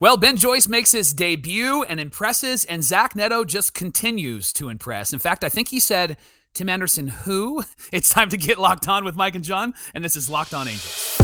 Well, Ben Joyce makes his debut and impresses, and Zach Neto just continues to impress. In fact, I think he said, Tim Anderson, who? It's time to get locked on with Mike and Jon, and this is Locked On Angels.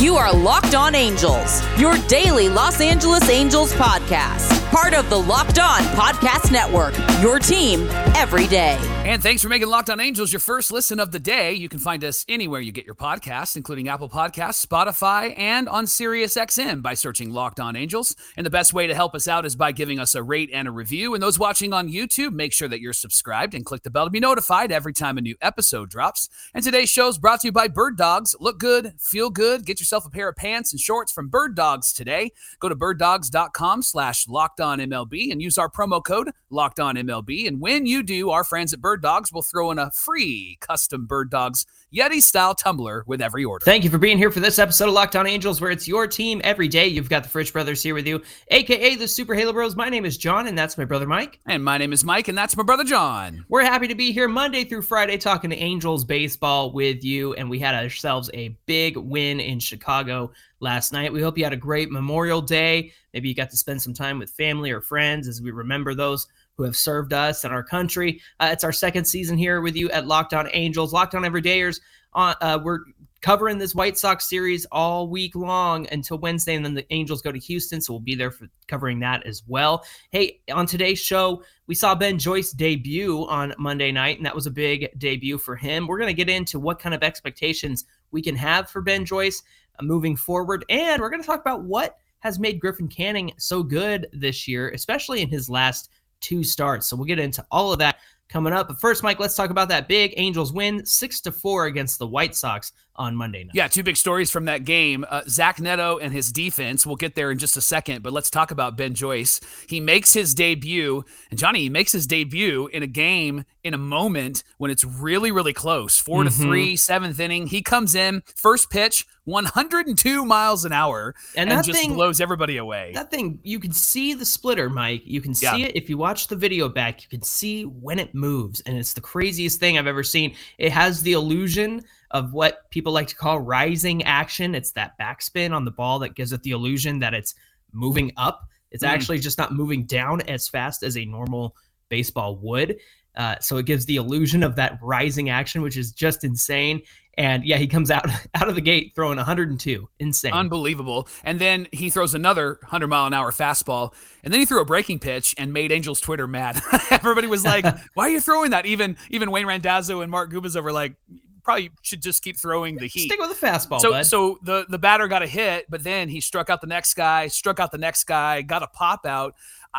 You are Locked On Angels, your daily Los Angeles Angels podcast. Part of the Locked On Podcast Network, your team every day. And thanks for making Locked On Angels your first listen of the day. You can find us anywhere you get your podcasts, including Apple Podcasts, Spotify, and on SiriusXM by searching Locked On Angels. And the best way to help us out is by giving us a rate and a review. And those watching on YouTube, make sure that you're subscribed and click the bell to be notified every time a new episode drops. And today's show is brought to you by Bird Dogs. Look good, feel good, get yourself a pair of pants and shorts from Bird Dogs today. Go to birddogs.com slash locked on MLB and use our promo code locked on MLB. And when you do, our friends at Bird Dogs will throw in a free custom Bird Dogs Yeti style tumbler with every order. Thank you for being here for this episode of Locked On Angels, where it's your team every day. You've got the Fridge Brothers here with you, aka the Super Halo Bros. My name is Jon, and that's my brother Mike. And my name is Mike, and that's my brother Jon. We're happy to be here Monday through Friday talking to Angels baseball with you, and we had ourselves a big win in Chicago last night. We hope you had a great Memorial Day. Maybe you got to spend some time with family or friends as we remember those who have served us and our country. Uh, it's our second season here with you at Locked On Angels, Locked On Everydayers. Uh, uh, we're covering this White Sox series all week long until Wednesday, and then the Angels go to Houston, so we'll be there for covering that as well. Hey, on today's show, we saw Ben Joyce debut on Monday night, and that was a big debut for him. We're going to get into what kind of expectations we can have for Ben Joyce Uh, moving forward, and we're going to talk about what has made Griffin Canning so good this year, especially in his last two starts. So we'll get into all of that coming up. But first, Mike, let's talk about that big Angels win, six to four against the White Sox on Monday night. Yeah, two big stories from that game. Uh, Zach Neto and his defense. We'll get there in just a second, but let's talk about Ben Joyce. He makes his debut, and Johnny, he makes his debut in a game in a moment when it's really, really close. 4 mm-hmm. to three, seventh inning. He comes in, first pitch, 102 miles an hour, and, and that just thing, blows everybody away. That thing, you can see the splitter, Mike. You can see yeah. it if you watch the video back. You can see when it moves, and it's the craziest thing I've ever seen. It has the illusion of what people like to call rising action. It's that backspin on the ball that gives it the illusion that it's moving up. It's mm. actually just not moving down as fast as a normal baseball would. Uh, so it gives the illusion of that rising action, which is just insane. And yeah, he comes out out of the gate throwing 102. Insane. Unbelievable. And then he throws another 100 mile an hour fastball. And then he threw a breaking pitch and made Angels Twitter mad. Everybody was like, why are you throwing that? Even even Wayne Randazzo and Mark Gubicza were like, probably should just keep throwing the heat. Stick with the fastball. So, bud. so the the batter got a hit, but then he struck out the next guy, struck out the next guy, got a pop out.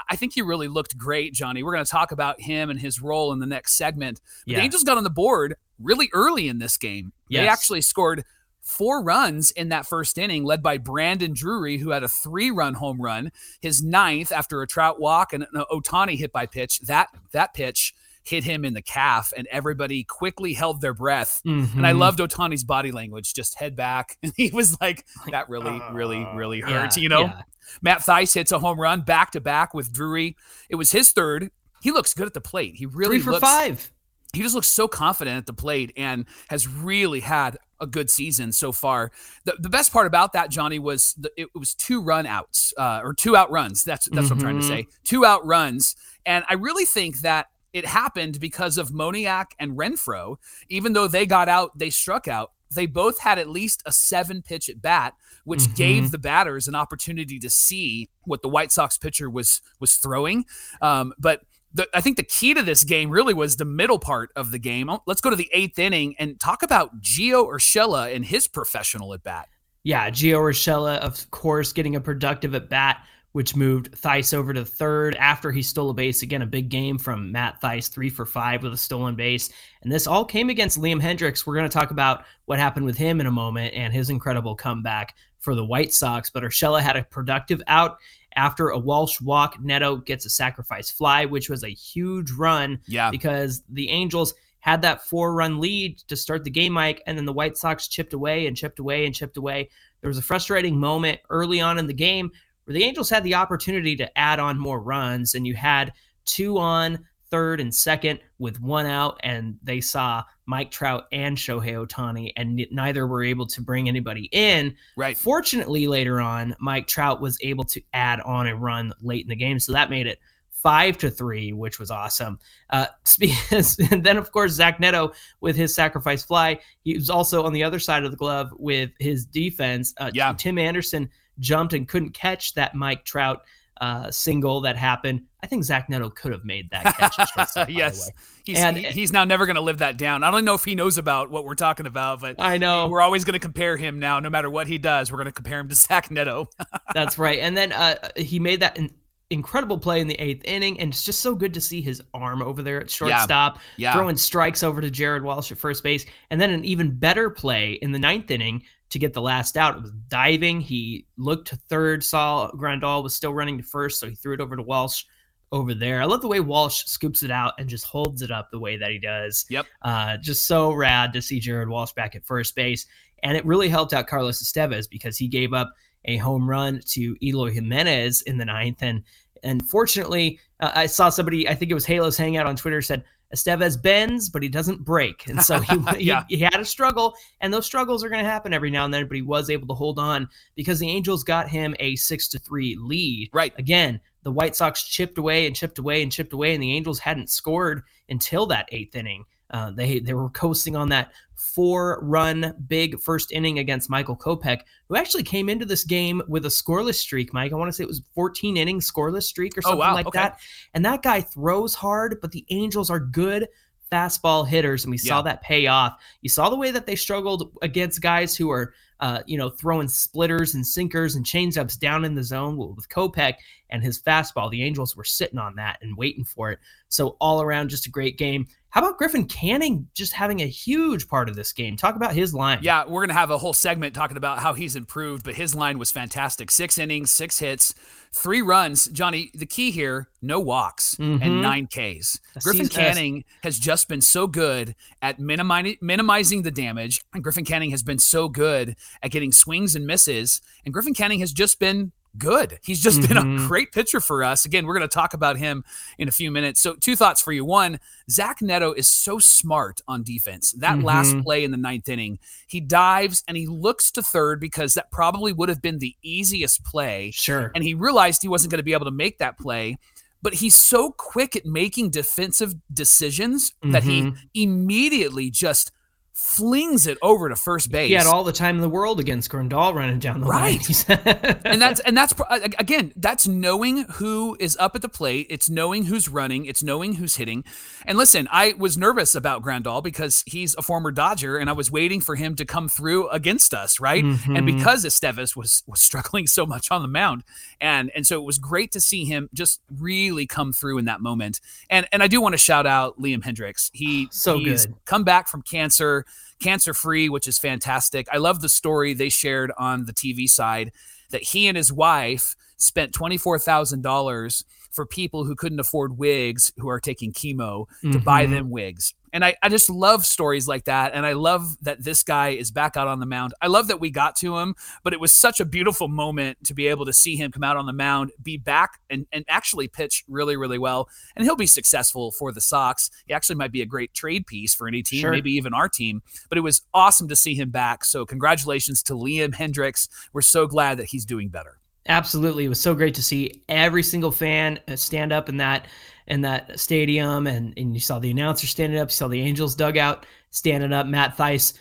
I think he really looked great, Johnny. We're going to talk about him and his role in the next segment. Yeah. The Angels got on the board really early in this game. Yes. They actually scored four runs in that first inning, led by Brandon Drury, who had a three-run home run, his ninth after a Trout walk and an Ohtani hit by pitch. That that pitch hit him in the calf, and everybody quickly held their breath. Mm-hmm. And I mm-hmm. loved Ohtani's body language, just head back. And he was like, that really, really, really hurt, yeah, you know? Yeah. Matt Thaiss hits a home run back to back with Drury. It was his third. He looks good at the plate. He really Three for looks, five. He just looks so confident at the plate and has really had a good season so far. The, the best part about that, Johnny, was the, it was two run outs uh, or two out runs. That's that's mm-hmm. what I'm trying to mm-hmm. say. Two out runs, and I really think that it happened because of Moniak and Renfro. Even though they got out, they struck out. They both had at least a seven pitch at bat, which mm-hmm. gave the batters an opportunity to see what the White Sox pitcher was was throwing. Um, but the, I think the key to this game really was the middle part of the game. Let's go to the eighth inning and talk about Gio Urshela and his professional at bat. Yeah, Gio Urshela, of course, getting a productive at bat which moved Thaiss over to third after he stole a base. Again, a big game from Matt Thaiss, three for five with a stolen base. And this all came against Liam Hendriks. We're going to talk about what happened with him in a moment and his incredible comeback for the White Sox. But Urshela had a productive out after a Walsh walk. Neto gets a sacrifice fly, which was a huge run yeah. because the Angels had that four run lead to start the game, Mike, and then the White Sox chipped away and chipped away and chipped away. There was a frustrating moment early on in the game where the Angels had the opportunity to add on more runs, and you had two on third and second with one out, and they saw Mike Trout and Shohei Ohtani, and neither were able to bring anybody in. Right. Fortunately, later on, Mike Trout was able to add on a run late in the game, so that made it five to three, which was awesome. Uh, and then, of course, Zach Neto with his sacrifice fly. He was also on the other side of the glove with his defense. Uh, yeah. Tim Anderson jumped and couldn't catch that Mike Trout uh, single that happened. I think Zach Neto could have made that catch. yes, he's and, he's now never going to live that down. I don't know if he knows about what we're talking about, but I know we're always going to compare him now. No matter what he does, we're going to compare him to Zach Neto. That's right. And then uh, he made that in, incredible play in the eighth inning, and it's just so good to see his arm over there at shortstop, yeah. Yeah. throwing strikes over to Jared Walsh at first base, and then an even better play in the ninth inning to get the last out. It was diving. He looked to third, saw Grandal was still running to first, so he threw it over to Walsh over there. I love the way Walsh scoops it out and just holds it up the way that he does. Yep. Uh, just so rad to see Jared Walsh back at first base. And it really helped out Carlos Estevez because he gave up a home run to Eloy Jimenez in the ninth. And and fortunately, uh, I saw somebody, I think it was Halos Hangout on Twitter, said Estevez bends, but he doesn't break. And so he, yeah. he, he, had a struggle, and those struggles are going to happen every now and then, but he was able to hold on because the Angels got him a six to three lead. Right. Again, the White Sox chipped away and chipped away and chipped away, and the Angels hadn't scored until that eighth inning. Uh, they they were coasting on that four run big first inning against Michael Kopech, who actually came into this game with a scoreless streak. Mike, I want to say it was 14 innings scoreless streak or oh, something oh, wow. like okay. that. And that guy throws hard, but the Angels are good fastball hitters, and we yeah. saw that pay off. You saw the way that they struggled against guys who are, uh, you know, throwing splitters and sinkers and changeups down in the zone with Kopech and his fastball. The Angels were sitting on that and waiting for it. So all around, just a great game. How about Griffin Canning just having a huge part of this game? Talk about his line. Yeah, we're going to have a whole segment talking about how he's improved, but his line was fantastic. Six innings, six hits, three runs. Johnny, the key here no walks mm-hmm. and nine Ks. Griffin Canning has just been so good at minimizing, minimizing the damage. And Griffin Canning has been so good at getting swings and misses. And Griffin Canning has just been good. He's just mm-hmm. been a mm-hmm. great pitcher for us. Again, we're going to talk about him in a few minutes. So, two thoughts for you. One, Zach Neto is so smart on defense. That mm-hmm. last play in the ninth inning, he dives and he looks to third because that probably would have been the easiest play. Sure. And he realized he wasn't going to be able to make that play. But he's so quick at making defensive decisions mm-hmm. that he mm-hmm. immediately just flings it over to first base. He had all the time in the world against Grandal running down the right. line. and that's and that's again, that's knowing who is up at the plate. It's knowing who's running. It's knowing who's hitting. And listen, I was nervous about Grandal because he's a former Dodger, and I was waiting for him to come through against us, right? Mm-hmm. And because Estevez was was struggling so much on the mound, and and so it was great to see him just really come through in that moment. And and I do want to shout out Liam Hendriks. He so he's good. come back from cancer cancer free, which is fantastic. I love the story they shared on the TV side that he and his wife spent $24,000 for people who couldn't afford wigs who are taking chemo to mm-hmm. buy them wigs. And I, I just love stories like that. And I love that this guy is back out on the mound. I love that we got to him, but it was such a beautiful moment to be able to see him come out on the mound, be back, and, and actually pitch really, really well. And he'll be successful for the Sox. He actually might be a great trade piece for any team, sure. maybe even our team. But it was awesome to see him back. So congratulations to Liam Hendriks. We're so glad that he's doing better. Absolutely. It was so great to see every single fan uh, stand up in that in that stadium and, and you saw the announcer standing up, you saw the Angels dugout standing up. Matt Thaiss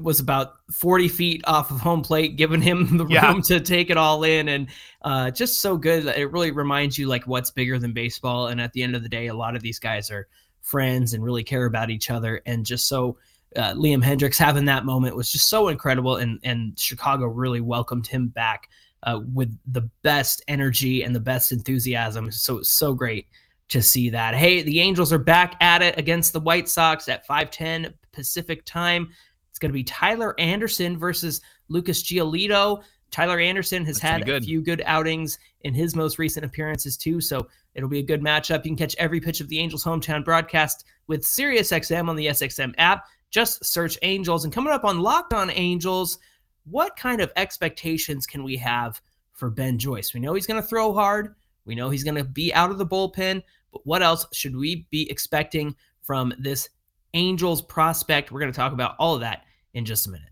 was about 40 feet off of home plate, giving him the yeah. room to take it all in. And uh, just so good. It really reminds you like what's bigger than baseball. And at the end of the day, a lot of these guys are friends and really care about each other. And just so uh, Liam Hendriks having that moment was just so incredible. And, and Chicago really welcomed him back uh, with the best energy and the best enthusiasm. So it's so great to see that. Hey, the Angels are back at it against the White Sox at 5:10 Pacific time. It's going to be Tyler Anderson versus Lucas Giolito. Tyler Anderson has That's had a few good outings in his most recent appearances too, so it'll be a good matchup. You can catch every pitch of the Angels hometown broadcast with SiriusXM on the SXM app. Just search Angels. And coming up on Locked On Angels, what kind of expectations can we have for Ben Joyce? We know he's going to throw hard. We know he's going to be out of the bullpen, but what else should we be expecting from this Angels prospect. We're going to talk about all of that in just a minute.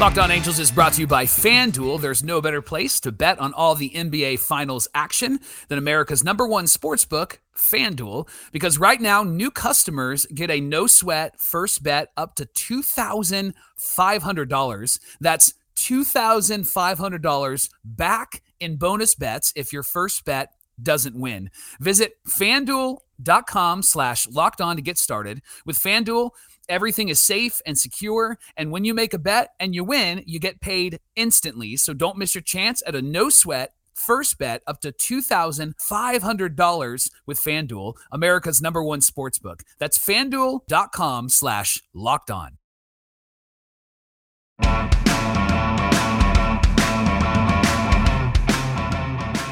Locked On Angels is brought to you by FanDuel. There's no better place to bet on all the NBA Finals action than America's number one sports book, FanDuel, because right now new customers get a no sweat first bet up to $2,500. That's $2,500 back in bonus bets if your first bet doesn't win. Visit fanduel.com slash locked on to get started. With FanDuel, Everything is safe and secure. And when you make a bet and you win, you get paid instantly. So don't miss your chance at a no sweat first bet up to $2,500 with FanDuel, America's number one sports book. That's fanduel.com slash locked on.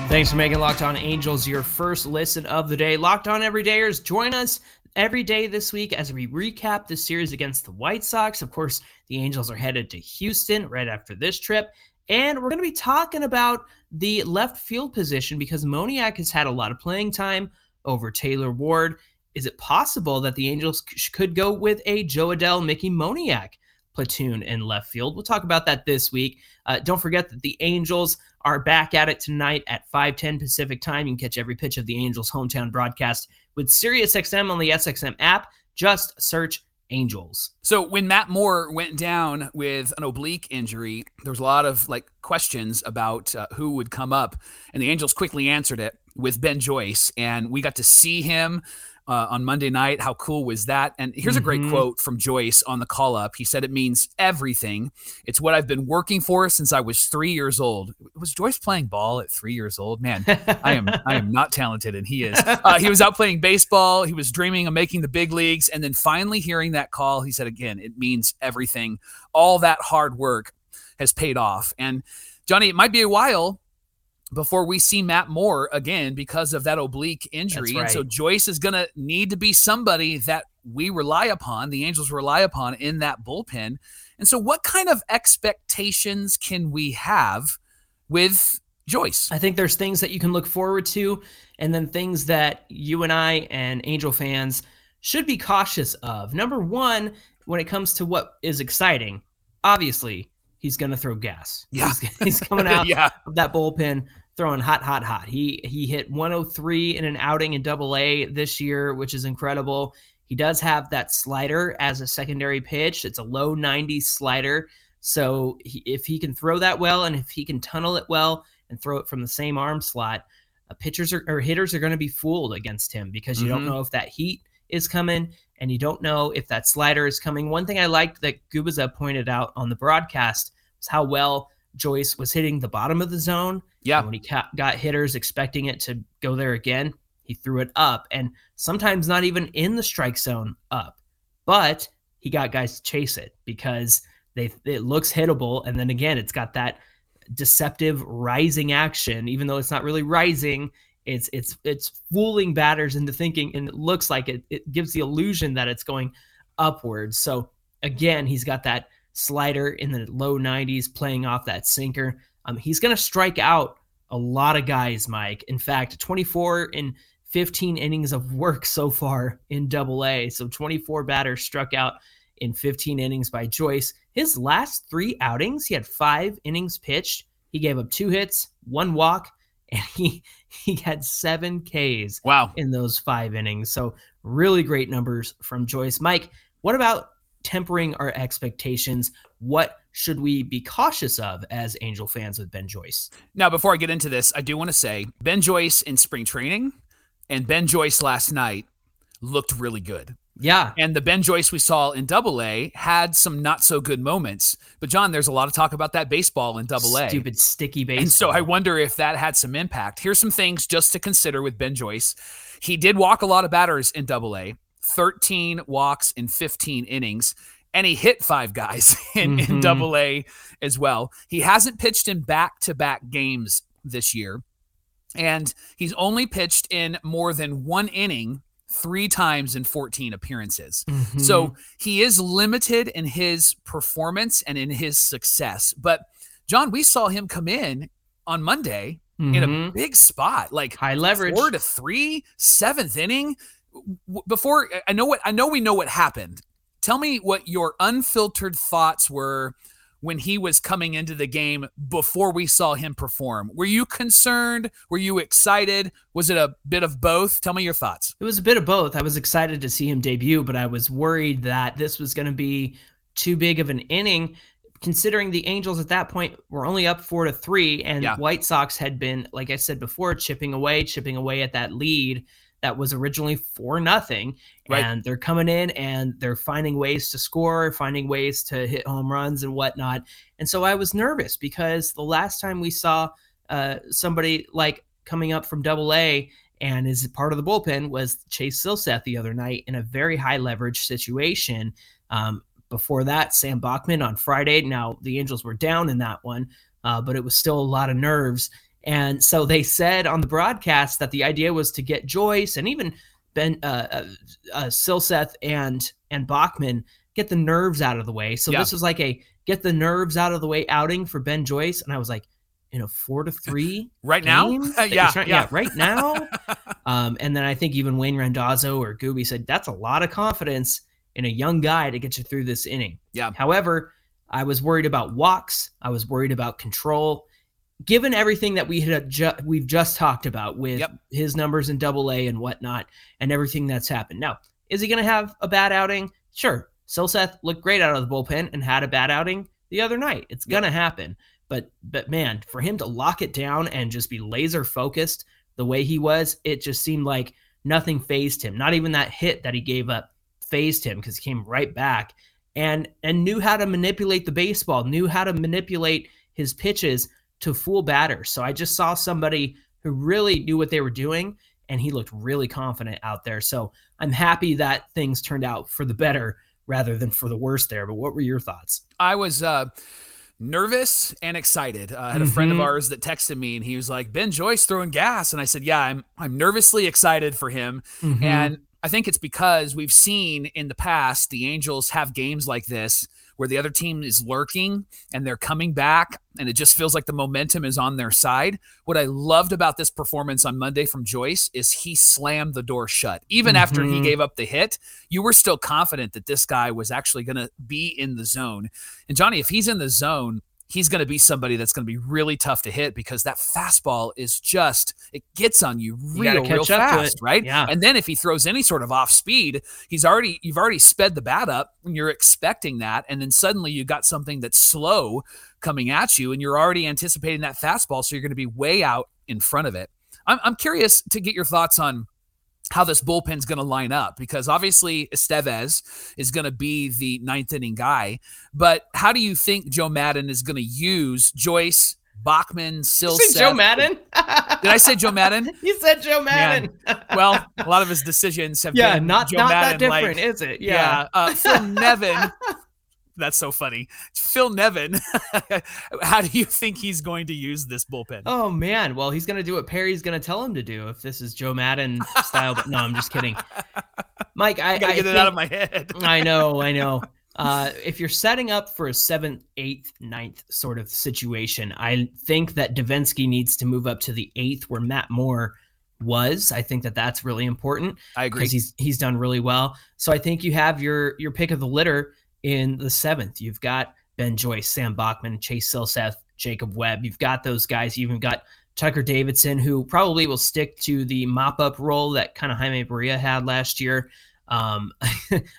Thanks for making Locked On Angels your first listen of the day. Locked On Everydayers, join us every day this week as we recap the series against the White Sox. Of course, the Angels are headed to Houston right after this trip. And we're going to be talking about the left field position because Moniak has had a lot of playing time over Taylor Ward. Is it possible that the Angels could go with a Jo Adell, Mickey Moniak platoon in left field? We'll talk about that this week. Uh, don't forget that the Angels are back at it tonight at 5:10 Pacific time. You can catch every pitch of the Angels hometown broadcast with SiriusXM on the SXM app. Just search Angels. So when Matt Moore went down with an oblique injury, there was a lot of like questions about uh, who would come up, and the Angels quickly answered it with Ben Joyce, and we got to see him uh, on Monday night. How cool was that? And here's mm-hmm. a great mm-hmm. quote from Joyce on the call up. He said, It means everything. It's what I've been working for since I was three years old. Was Joyce playing ball at three years old? Man, I am I am not talented, and he is. Uh, he was out playing baseball. He was dreaming of making the big leagues. And then finally hearing that call, he said, Again, it means everything. All that hard work has paid off. And Johnny, it might be a while before we see Matt Moore again because of that oblique injury. Right. And so Joyce is going to need to be somebody that we rely upon, the Angels rely upon in that bullpen. And so, what kind of expectations can we have with Joyce? I think there's things that you can look forward to, and then things that you and I and Angel fans should be cautious of. Number one, when it comes to what is exciting, obviously, he's going to throw gas. Yeah. He's, he's coming out yeah. of that bullpen throwing hot, hot, hot. He he hit 103 in an outing in Double A this year, which is incredible. He does have that slider as a secondary pitch. It's a low 90s slider. So he, if he can throw that well, and if he can tunnel it well and throw it from the same arm slot, uh, pitchers are, or hitters are going to be fooled against him because you mm-hmm. don't know if that heat is coming and you don't know if that slider is coming. One thing I liked that Gubicza pointed out on the broadcast was how well Joyce was hitting the bottom of the zone. Yeah. And when he ca- got hitters expecting it to go there again, he threw it up and sometimes not even in the strike zone up. But he got guys to chase it because they it looks hittable and then again it's got that deceptive rising action even though it's not really rising it's it's it's fooling batters into thinking and it looks like it it gives the illusion that it's going upwards. So again he's got that slider in the low 90s playing off that sinker. Um, he's going to strike out a lot of guys mike. In fact 24 in 15 innings of work so far in double a. So 24 batters struck out in 15 innings by joyce. His last three outings he had five innings pitched. He gave up two hits one walk and he he had seven Ks. Wow! In those five innings, so really great numbers from Joyce. Mike, what about tempering our expectations? What should we be cautious of as Angel fans with Ben Joyce? Now, before I get into this, I do want to say Ben Joyce in spring training and Ben Joyce last night looked really good. Yeah. And the Ben Joyce we saw in double A had some not so good moments. But Jon, there's a lot of talk about that baseball in double A. Stupid sticky baseball. And so I wonder if that had some impact. Here's some things just to consider with Ben Joyce. He did walk a lot of batters in double A, 13 walks in 15 innings. And he hit five guys in, mm-hmm. in double A as well. He hasn't pitched in back to back games this year. And he's only pitched in more than one inning three times in 14 appearances. Mm-hmm. So he is limited in his performance and in his success. But Jon, we saw him come in on Monday mm-hmm. in a mm-hmm. big spot, like high leverage, four to three, seventh inning. Before I know what I know, we know what happened. Tell me what your unfiltered thoughts were when he was coming into the game before we saw him perform. Were you concerned? Were you excited? Was it a bit of both? Tell me your thoughts. It was a bit of both. I was excited to see him debut, but I was worried that this was going to be too big of an inning considering the Angels at that point were only up 4 to 3 and yeah. White Sox had been like I said before chipping away, chipping away at that lead that was originally for nothing. Right. And they're coming in and they're finding ways to score, finding ways to hit home runs and whatnot. And so I was nervous because the last time we saw uh, somebody like coming up from double A and is part of the bullpen was Chase Silseth the other night in a very high leverage situation. Um, before that, Sam Bachman on Friday. Now, the Angels were down in that one, uh, but it was still a lot of nerves. And so they said on the broadcast that the idea was to get Joyce and even Ben uh, uh, uh, Silseth and and Bachman get the nerves out of the way. So yeah. this was like a get the nerves out of the way outing for Ben Joyce, and I was like, in a four to three right now, uh, yeah, trying, yeah, yeah, right now. um, and then I think even Wayne Randazzo or Gooby said that's a lot of confidence in a young guy to get you through this inning. Yeah. However, I was worried about walks. I was worried about control given everything that we had ju- we've just talked about with yep. his numbers in double A and whatnot and everything that's happened. Now, is he going to have a bad outing? Sure. Silseth looked great out of the bullpen and had a bad outing the other night. It's going to happen. But but man, for him to lock it down and just be laser focused the way he was, it just seemed like nothing fazed him. Not even that hit that he gave up fazed him because he came right back and and knew how to manipulate the baseball, knew how to manipulate his pitches to fool batters. So I just saw somebody who really knew what they were doing and he looked really confident out there. So I'm happy that things turned out for the better rather than for the worse there. But what were your thoughts? I was uh nervous and excited. Uh, I had a mm-hmm. friend of mm-hmm. ours that texted me and he was like, "Ben Joyce throwing gas," and I said, "Yeah, I'm I'm nervously excited for him." Mm-hmm. And I think it's because we've seen in the past the Angels have games like this where the other team is lurking and they're coming back and it just feels like the momentum is on their side. What I loved about this performance on Monday from Joyce is he slammed the door shut. Even mm-hmm. after he mm-hmm. gave up the hit, you were still confident that this guy was actually going to be in the zone. And Johnny, if he's in the zone, he's going to be somebody that's going to be really tough to hit because that fastball is just it gets on you real you real fast, right? Yeah. And then if he throws any sort of off speed, he's already you've already sped the bat up and you're expecting that and then suddenly you got something that's slow coming at you and you're already anticipating that fastball so you're going to be way out in front of it. I'm I'm curious to get your thoughts on how this bullpen's going to line up because obviously Estevez is going to be the ninth inning guy. But how do you think Joe Maddon is going to use Joyce, Bachman, Silseth? Joe Maddon? Did I say Joe Maddon? you said Joe Maddon. well, a lot of his decisions have yeah, been not, Joe not Maddon, that different, like, is it? Yeah. yeah uh, Phil Nevin that's so funny. Phil Nevin, how do you think he's going to use this bullpen? Oh man, well he's going to do what Perry's going to tell him to do if this is Joe Maddon style. But no, I'm just kidding. Mike, I, I gotta get think, it out of my head. I know, I know. Uh, if you're setting up for a seventh, eighth, ninth sort of situation, I think that Devenski needs to move up to the eighth where Matt Moore was. I think that that's really important. I agree because he's he's done really well. So I think you have your your pick of the litter in the seventh. You've got Ben Joyce, Sam Bachman, Chase Silseth, Jacob Webb. You've got those guys. You even got Tucker Davidson, who probably will stick to the mop up role that kind of Jaime Barria had last year. Um,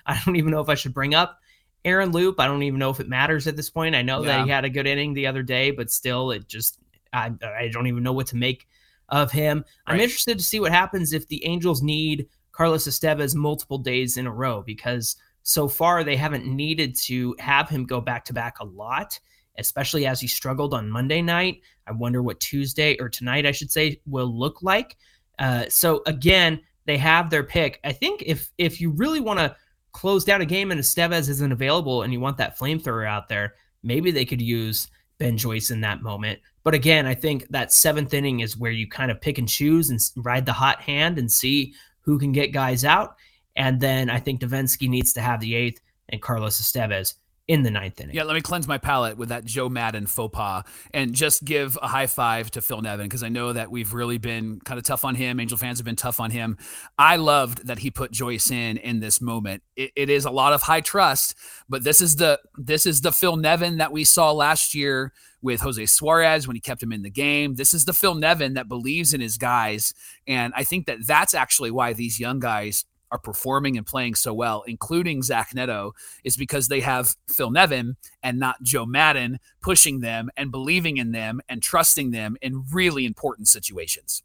I don't even know if I should bring up Aaron Loup. I don't even know if it matters at this point. I know yeah. that he had a good inning the other day, but still, it just, I, I don't even know what to make of him. Right. I'm interested to see what happens if the Angels need Carlos Estevez multiple days in a row because so far they haven't needed to have him go back to back a lot, especially as he struggled on Monday night. I wonder what Tuesday or tonight, I should say, will look like. Uh, so again, they have their pick. I think if if you really want to close down a game and Estevez isn't available and you want that flamethrower out there, maybe they could use Ben Joyce in that moment. But again, I think that seventh inning is where you kind of pick and choose and ride the hot hand and see who can get guys out. And then I think Devenski needs to have the eighth and Carlos Estevez in the ninth inning. Yeah, let me cleanse my palate with that Joe Maddon faux pas and just give a high five to Phil Nevin because I know that we've really been kind of tough on him. Angel fans have been tough on him. I loved that he put Joyce in in this moment. It, it is a lot of high trust, but this is the this is the Phil Nevin that we saw last year with Jose Suarez when he kept him in the game. This is the Phil Nevin that believes in his guys, and I think that that's actually why these young guys are performing and playing so well, including Zach Neto, is because they have Phil Nevin and not Joe Maddon pushing them and believing in them and trusting them in really important situations.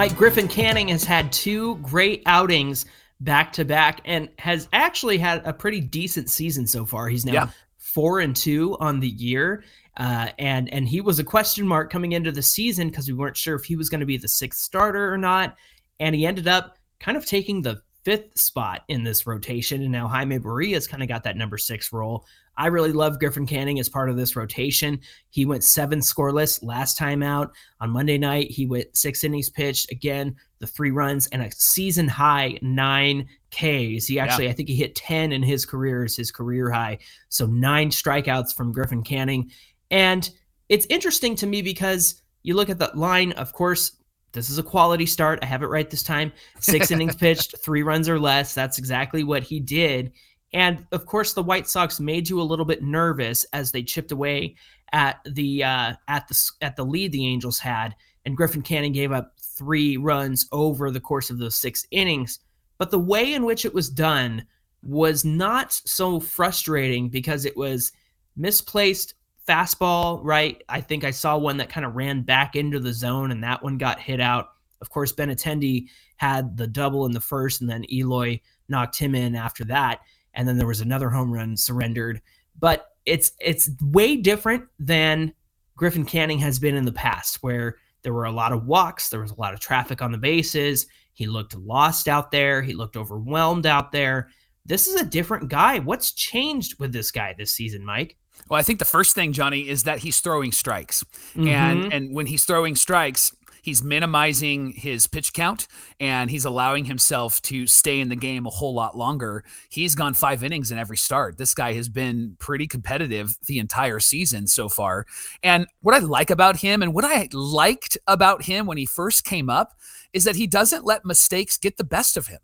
Mike Griffin Canning has had two great outings back to back and has actually had a pretty decent season so far. He's now yeah. four and two on the year. Uh, and and he was a question mark coming into the season because we weren't sure if he was going to be the sixth starter or not. And he ended up kind of taking the fifth spot in this rotation. And now Jaime has kind of got that number six role. I really love Griffin Canning as part of this rotation. He went seven scoreless last time out. On Monday night, he went six innings pitched. Again, the three runs and a season high nine Ks. He actually, yeah. I think he hit 10 in his career is his career high. So nine strikeouts from Griffin Canning. And it's interesting to me because you look at the line, of course, this is a quality start. I have it right this time. Six innings pitched, three runs or less. That's exactly what he did. And of course, the White Sox made you a little bit nervous as they chipped away at the uh, at the at the lead the Angels had. And Griffin Canning gave up three runs over the course of those six innings. But the way in which it was done was not so frustrating because it was misplaced fastball, right? I think I saw one that kind of ran back into the zone and that one got hit out. Of course, Benintendi had the double in the first, and then Eloy knocked him in after that. And then there was another home run surrendered. But it's it's way different than Griffin Canning has been in the past, where there were a lot of walks, there was a lot of traffic on the bases. He looked lost out there, he looked overwhelmed out there. This is a different guy. What's changed with this guy this season, Mike? Well, I think the first thing, Johnny, is that he's throwing strikes. Mm-hmm. And and when he's throwing strikes, he's minimizing his pitch count and he's allowing himself to stay in the game a whole lot longer. He's gone five innings in every start. This guy has been pretty competitive the entire season so far. And what I like about him and what I liked about him when he first came up is that he doesn't let mistakes get the best of him.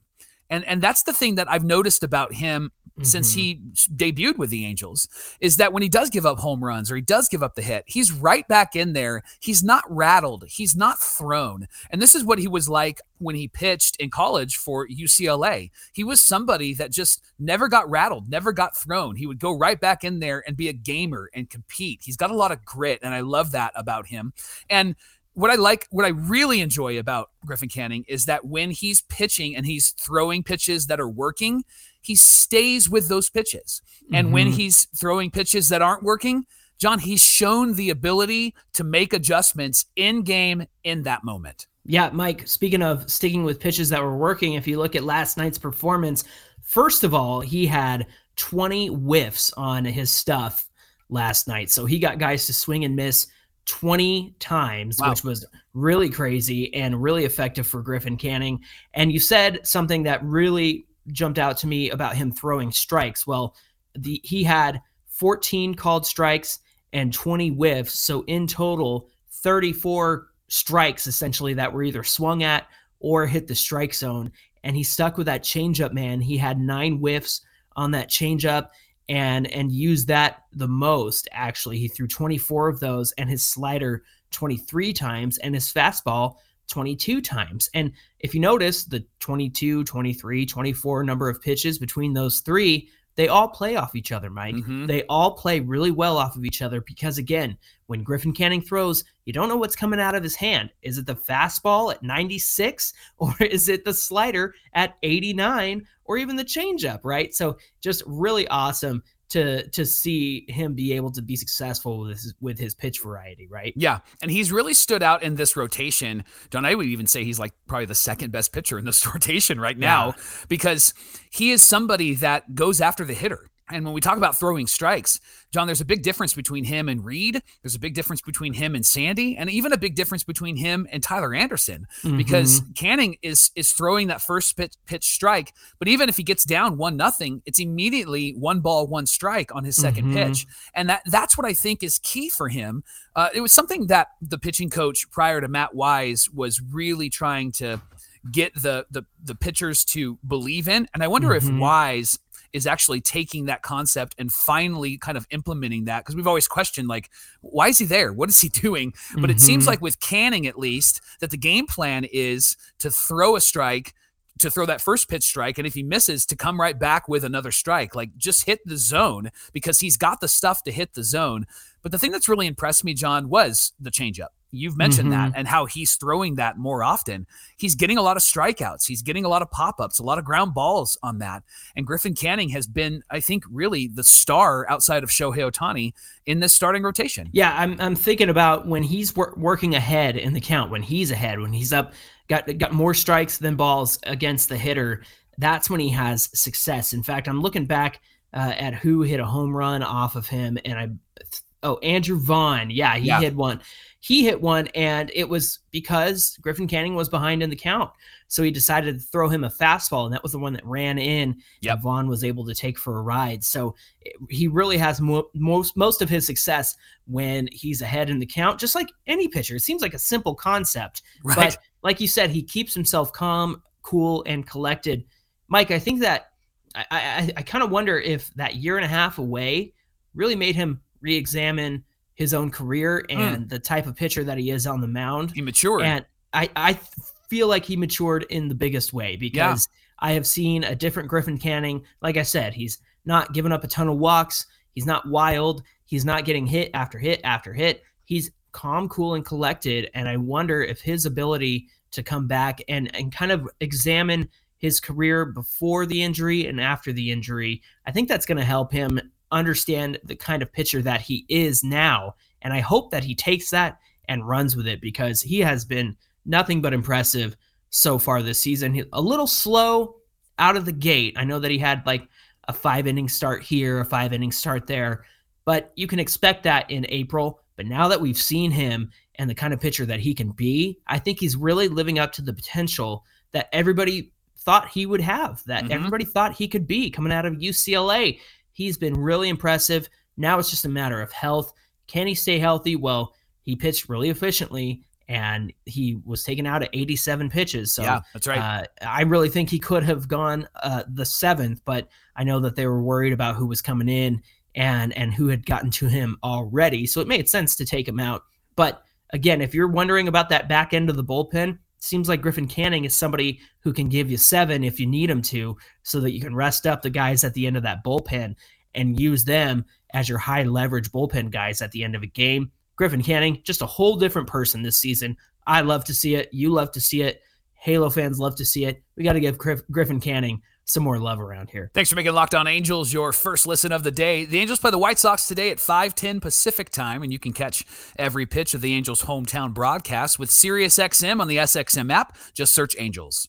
And and that's the thing that I've noticed about him mm-hmm. since he debuted with the Angels is that when he does give up home runs or he does give up the hit, he's right back in there. He's not rattled, he's not thrown. And this is what he was like when he pitched in college for UCLA. He was somebody that just never got rattled, never got thrown. He would go right back in there and be a gamer and compete. He's got a lot of grit and I love that about him. And what I like, what I really enjoy about Griffin Canning is that when he's pitching and he's throwing pitches that are working, he stays with those pitches. And mm-hmm. when he's throwing pitches that aren't working, Jon, he's shown the ability to make adjustments in game in that moment. Yeah, Mike, speaking of sticking with pitches that were working, if you look at last night's performance, first of all, he had 20 whiffs on his stuff last night. So he got guys to swing and miss 20 times, wow. which was really crazy and really effective for Griffin Canning. And you said something that really jumped out to me about him throwing strikes. Well, the he had 14 called strikes and 20 whiffs, so in total 34 strikes essentially that were either swung at or hit the strike zone. And he stuck with that changeup, man. He had nine whiffs on that changeup and and used that the most actually. He threw 24 of those and his slider 23 times and his fastball 22 times. And if you notice the 22 23 24 number of pitches between those three they all play off each other, Mike. Mm-hmm. They all play really well off of each other because, again, when Griffin Canning throws, you don't know what's coming out of his hand. Is it the fastball at 96 or is it the slider at 89 or even the changeup, right? So just really awesome to to see him be able to be successful with his, with his pitch variety, right? Yeah, and he's really stood out in this rotation. Jon, I would even say he's like probably the second best pitcher in this rotation right now yeah. because he is somebody that goes after the hitter. And when we talk about throwing strikes, Jon, there's a big difference between him and Reid. There's a big difference between him and Sandy, and even a big difference between him and Tyler Anderson mm-hmm. because Canning is is throwing that first pitch, pitch strike. But even if he gets down one nothing, it's immediately one ball, one strike on his 2nd mm-hmm. pitch, and that that's what I think is key for him. Uh, it was something that the pitching coach prior to Matt Wise was really trying to get the the the pitchers to believe in, and I wonder mm-hmm. if Wise is actually taking that concept and finally kind of implementing that because we've always questioned like why is he there what is he doing but mm-hmm. it seems mm-hmm. like with canning at least that the game plan is to throw a strike to throw that first pitch strike and if he misses to come right back with another strike like just hit the zone because he's got the stuff to hit the zone but the thing that's really impressed me jon was the changeup You've mentioned mm-hmm. that and how he's throwing that more often. He's getting a lot of strikeouts. He's getting a lot of pop ups, a lot of ground balls on that. And Griffin Canning has been, I think, really the star outside of Shohei Ohtani in this starting rotation. Yeah, I'm, I'm thinking about when he's wor- working ahead in the count, when he's ahead, when he's up, got got more strikes than balls against the hitter. That's when he has success. In fact, I'm looking back uh, at who hit a home run off of him, and I oh Andrew Vaughn, yeah, he yeah. hit one he hit one, and it was because Griffin Canning was behind in the count. So he decided to throw him a fastball, and that was the one that ran in. Yep. Vaughn was able to take for a ride. So eh, he really has mo- most most of his success when he's ahead in the count, just like any pitcher. It seems like a simple concept, right. but like you said, he keeps himself calm, cool, and collected. Mike, I think that I, I, I kind of wonder if that year and a half away really made him re-examine his own career hmm. and mm. the type of pitcher that he is on the mound. He matured. And I, I feel like he matured in the biggest way because yeah. I have seen a different Griffin Canning. Like I said, he's not giving up a ton of walks. He's not wild. He's not getting hit after hit after hit. He's calm, cool, and collected. And I wonder if his ability to come back and, and kind of examine his career before the injury and after the injury, I think that's going to help him understand the kind of pitcher that he is now. And I hope that he takes that and runs with it because he has been nothing but impressive so far this season. He, a little slow out of the gate. I know that he had like a five inning start here, a five inning start there, but you can expect that in April. But now that we've seen him and the kind of pitcher that he can be, I think he's really living up to the potential that everybody thought he would have, that mm-hmm. everybody thought he could be coming out of UCLA. He's been really impressive. Now it's just a matter of health. Can he stay healthy? Well, he pitched really efficiently and he was taken out at 87 pitches. So yeah, that's right. Uh, I really think he could have gone uh, the seventh, but I know that they were worried about who was coming in and and who had gotten to him already. So it made sense to take him out. But again, if you're wondering about that back end of the bullpen, seems like Griffin Canning is somebody who can give you seven if you need him to, so that you can rest up the guys at the end of that bullpen and use them as your high leverage bullpen guys at the end of a game. Griffin Canning, just a whole different person this season. I love to see it. You love to see it. Halo fans love to see it. We got to give Griffin Canning some more love around here. Thanks for making Locked On Angels your first listen of the day. The Angels play the White Sox today at 5:10 Pacific time, and you can catch every pitch of the Angels' hometown broadcast with SiriusXM on the SXM app. Just search Angels.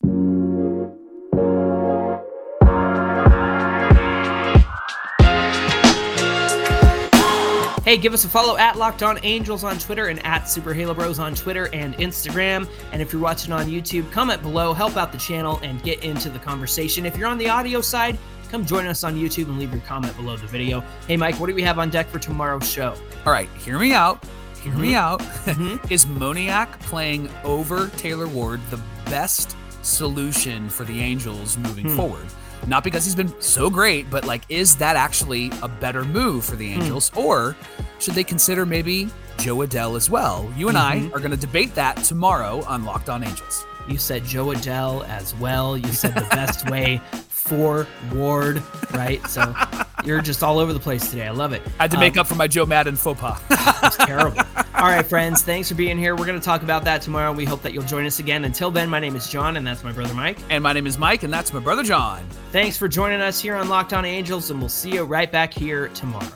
Hey, give us a follow at Locked On Angels on Twitter and at Super Halo Bros on Twitter and Instagram. And if you're watching on YouTube, comment below, help out the channel, and get into the conversation. If you're on the audio side, come join us on YouTube and leave your comment below the video. Hey, Mike, what do we have on deck for tomorrow's show? All right, hear me out. Hear mm-hmm. me out. Mm-hmm. Is Moniak playing over Taylor Ward the best solution for the Angels moving hmm. forward? Not because he's been so great, but like, is that actually a better move for the hmm. Angels? Hmm. Or should they consider maybe Jo Adell as well? You and mm-hmm. I are going to debate that tomorrow on Locked On Angels. You said Jo Adell as well. You said the best way for Ward, right? So you're just all over the place today. I love it. I had to make um, up for my Joe Maddon faux pas. it's terrible. All right, friends. Thanks for being here. We're going to talk about that tomorrow. We hope that you'll join us again. Until then, my name is Jon, and that's my brother Mike. And my name is Mike, and that's my brother Jon. Thanks for joining us here on Locked On Angels, and we'll see you right back here tomorrow.